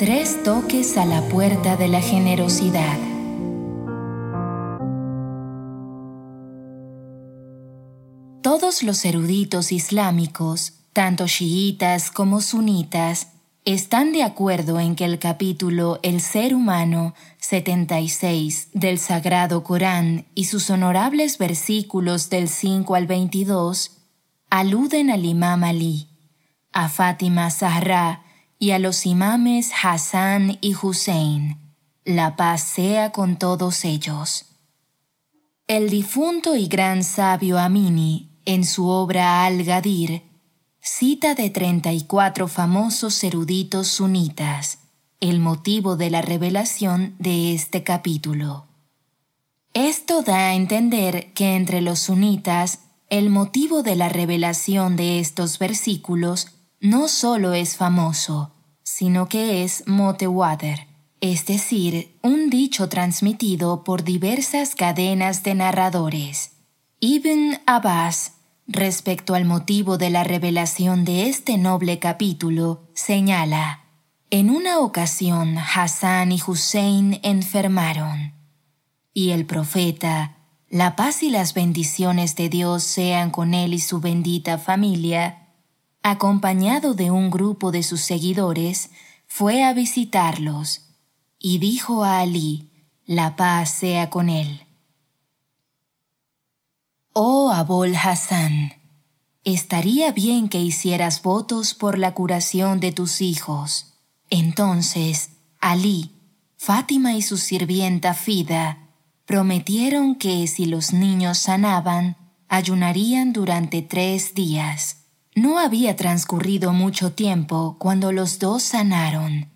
Tres toques a la puerta de la generosidad. Todos los eruditos islámicos, tanto chiitas como sunitas, están de acuerdo en que el capítulo El ser humano 76 del Sagrado Corán y sus honorables versículos del 5 al 22 aluden al imam Ali, a Fátima Zahra y a los imames Hassan y Hussein. La paz sea con todos ellos. El difunto y gran sabio Amini, en su obra Al-Gadir, cita de 34 famosos eruditos sunitas el motivo de la revelación de este capítulo. Esto da a entender que entre los sunitas el motivo de la revelación de estos versículos no solo es famoso, sino que es motewater, es decir, un dicho transmitido por diversas cadenas de narradores. Ibn Abbas Respecto al motivo de la revelación de este noble capítulo, señala, en una ocasión Hassan y Hussein enfermaron, y el profeta, la paz y las bendiciones de Dios sean con él y su bendita familia, acompañado de un grupo de sus seguidores, fue a visitarlos, y dijo a Ali, la paz sea con él. Oh Abol Hassan, estaría bien que hicieras votos por la curación de tus hijos. Entonces, Ali, Fátima y su sirvienta Fida prometieron que si los niños sanaban, ayunarían durante tres días. No había transcurrido mucho tiempo cuando los dos sanaron.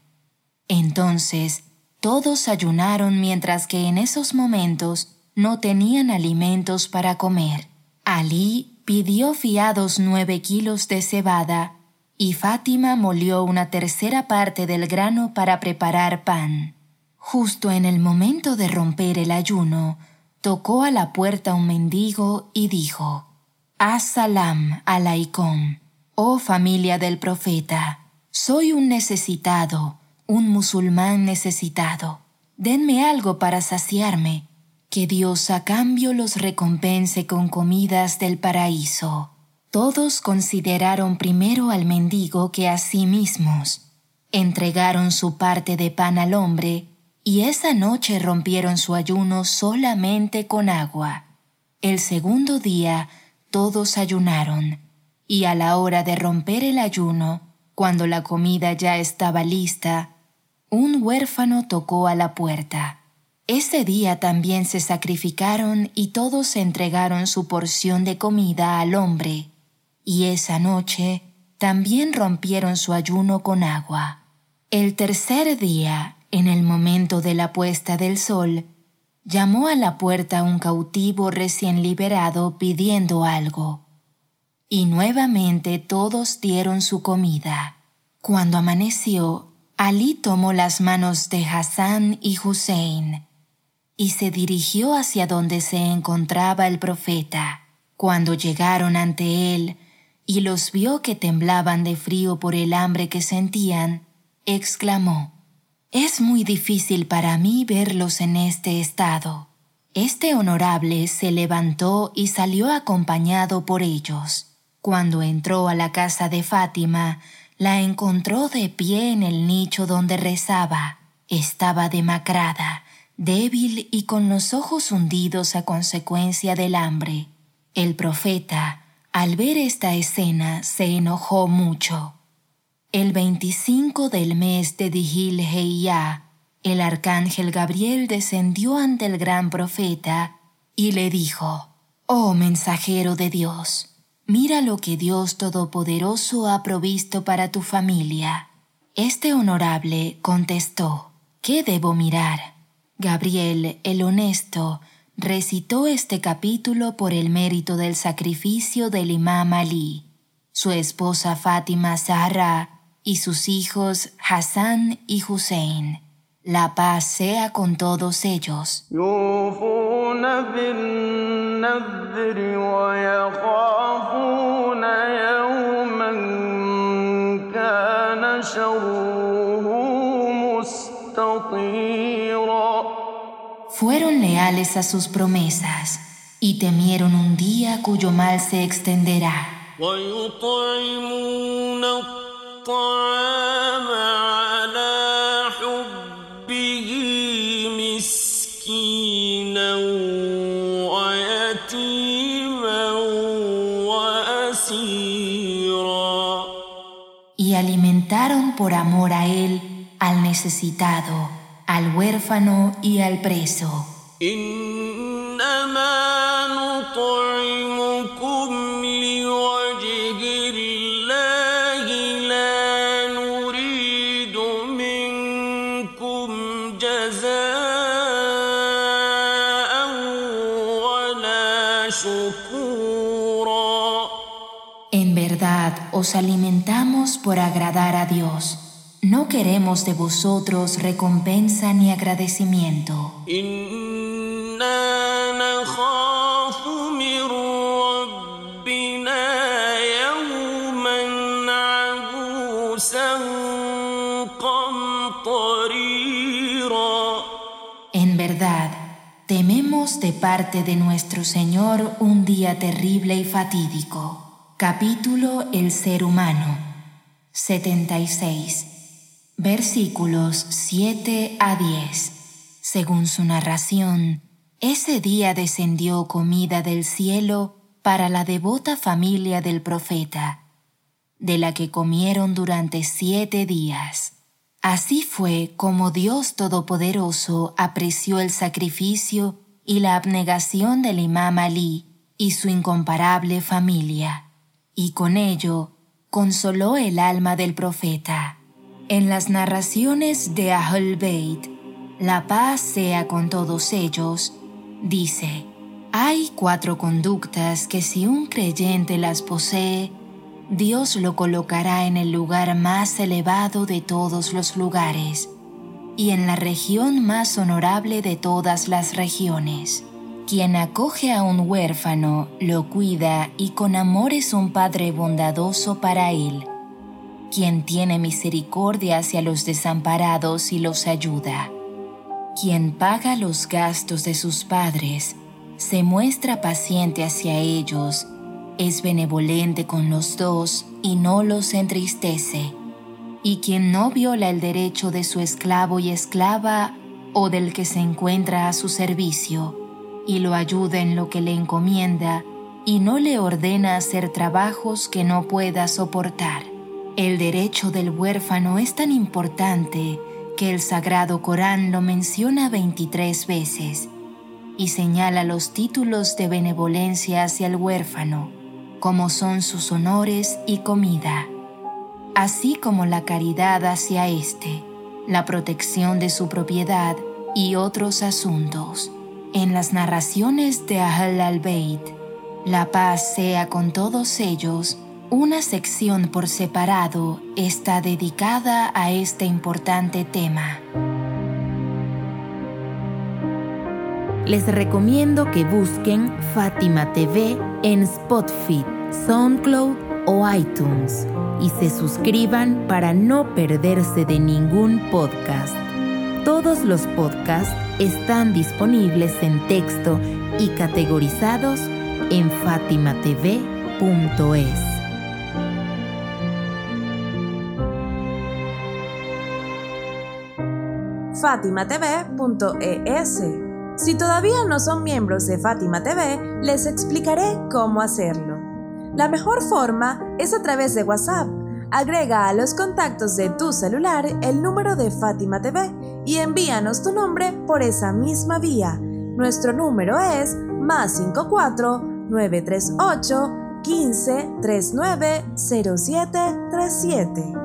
Entonces, todos ayunaron mientras que en esos momentos no tenían alimentos para comer. Ali pidió fiados nueve kilos de cebada y Fátima molió una tercera parte del grano para preparar pan. Justo en el momento de romper el ayuno, tocó a la puerta un mendigo y dijo, As-salam alaikum, oh familia del profeta, soy un necesitado, un musulmán necesitado. Denme algo para saciarme que Dios a cambio los recompense con comidas del paraíso. Todos consideraron primero al mendigo que a sí mismos. Entregaron su parte de pan al hombre y esa noche rompieron su ayuno solamente con agua. El segundo día todos ayunaron y a la hora de romper el ayuno, cuando la comida ya estaba lista, un huérfano tocó a la puerta. Ese día también se sacrificaron y todos entregaron su porción de comida al hombre, y esa noche también rompieron su ayuno con agua. El tercer día, en el momento de la puesta del sol, llamó a la puerta un cautivo recién liberado pidiendo algo. Y nuevamente todos dieron su comida. Cuando amaneció, Ali tomó las manos de Hassan y Hussein y se dirigió hacia donde se encontraba el profeta. Cuando llegaron ante él y los vio que temblaban de frío por el hambre que sentían, exclamó, Es muy difícil para mí verlos en este estado. Este honorable se levantó y salió acompañado por ellos. Cuando entró a la casa de Fátima, la encontró de pie en el nicho donde rezaba. Estaba demacrada débil y con los ojos hundidos a consecuencia del hambre. El profeta, al ver esta escena, se enojó mucho. El 25 del mes de Dihil Heiyah, el arcángel Gabriel descendió ante el gran profeta y le dijo, Oh mensajero de Dios, mira lo que Dios Todopoderoso ha provisto para tu familia. Este honorable contestó, ¿qué debo mirar? Gabriel, el honesto, recitó este capítulo por el mérito del sacrificio del imam Ali, su esposa Fátima Zahra y sus hijos Hassan y Hussein. La paz sea con todos ellos. Fueron leales a sus promesas y temieron un día cuyo mal se extenderá. Y alimentaron por amor a él al necesitado, al huérfano y al preso. Verdad os alimentamos por agradar a Dios. No queremos de vosotros recompensa ni agradecimiento. En verdad, tememos de parte de nuestro Señor un día terrible y fatídico. Capítulo El ser humano. 76. Versículos 7 a 10. Según su narración, ese día descendió comida del cielo para la devota familia del profeta, de la que comieron durante siete días. Así fue como Dios Todopoderoso apreció el sacrificio y la abnegación del imam Ali y su incomparable familia, y con ello consoló el alma del profeta. En las narraciones de Ahl Beit, la paz sea con todos ellos, dice, hay cuatro conductas que si un creyente las posee, Dios lo colocará en el lugar más elevado de todos los lugares y en la región más honorable de todas las regiones. Quien acoge a un huérfano, lo cuida y con amor es un padre bondadoso para él. Quien tiene misericordia hacia los desamparados y los ayuda. Quien paga los gastos de sus padres, se muestra paciente hacia ellos es benevolente con los dos y no los entristece. Y quien no viola el derecho de su esclavo y esclava o del que se encuentra a su servicio, y lo ayuda en lo que le encomienda, y no le ordena hacer trabajos que no pueda soportar. El derecho del huérfano es tan importante que el Sagrado Corán lo menciona 23 veces y señala los títulos de benevolencia hacia el huérfano como son sus honores y comida, así como la caridad hacia éste, la protección de su propiedad y otros asuntos. En las narraciones de Ahl al-Beit, la paz sea con todos ellos, una sección por separado está dedicada a este importante tema. Les recomiendo que busquen Fátima TV en Spotify SoundCloud o iTunes y se suscriban para no perderse de ningún podcast. Todos los podcasts están disponibles en texto y categorizados en fatimatv.es. fatimatv.es. Si todavía no son miembros de Fátima TV, les explicaré cómo hacerlo. La mejor forma es a través de WhatsApp. Agrega a los contactos de tu celular el número de Fátima TV y envíanos tu nombre por esa misma vía. Nuestro número es más 54 938 15 39 07 37.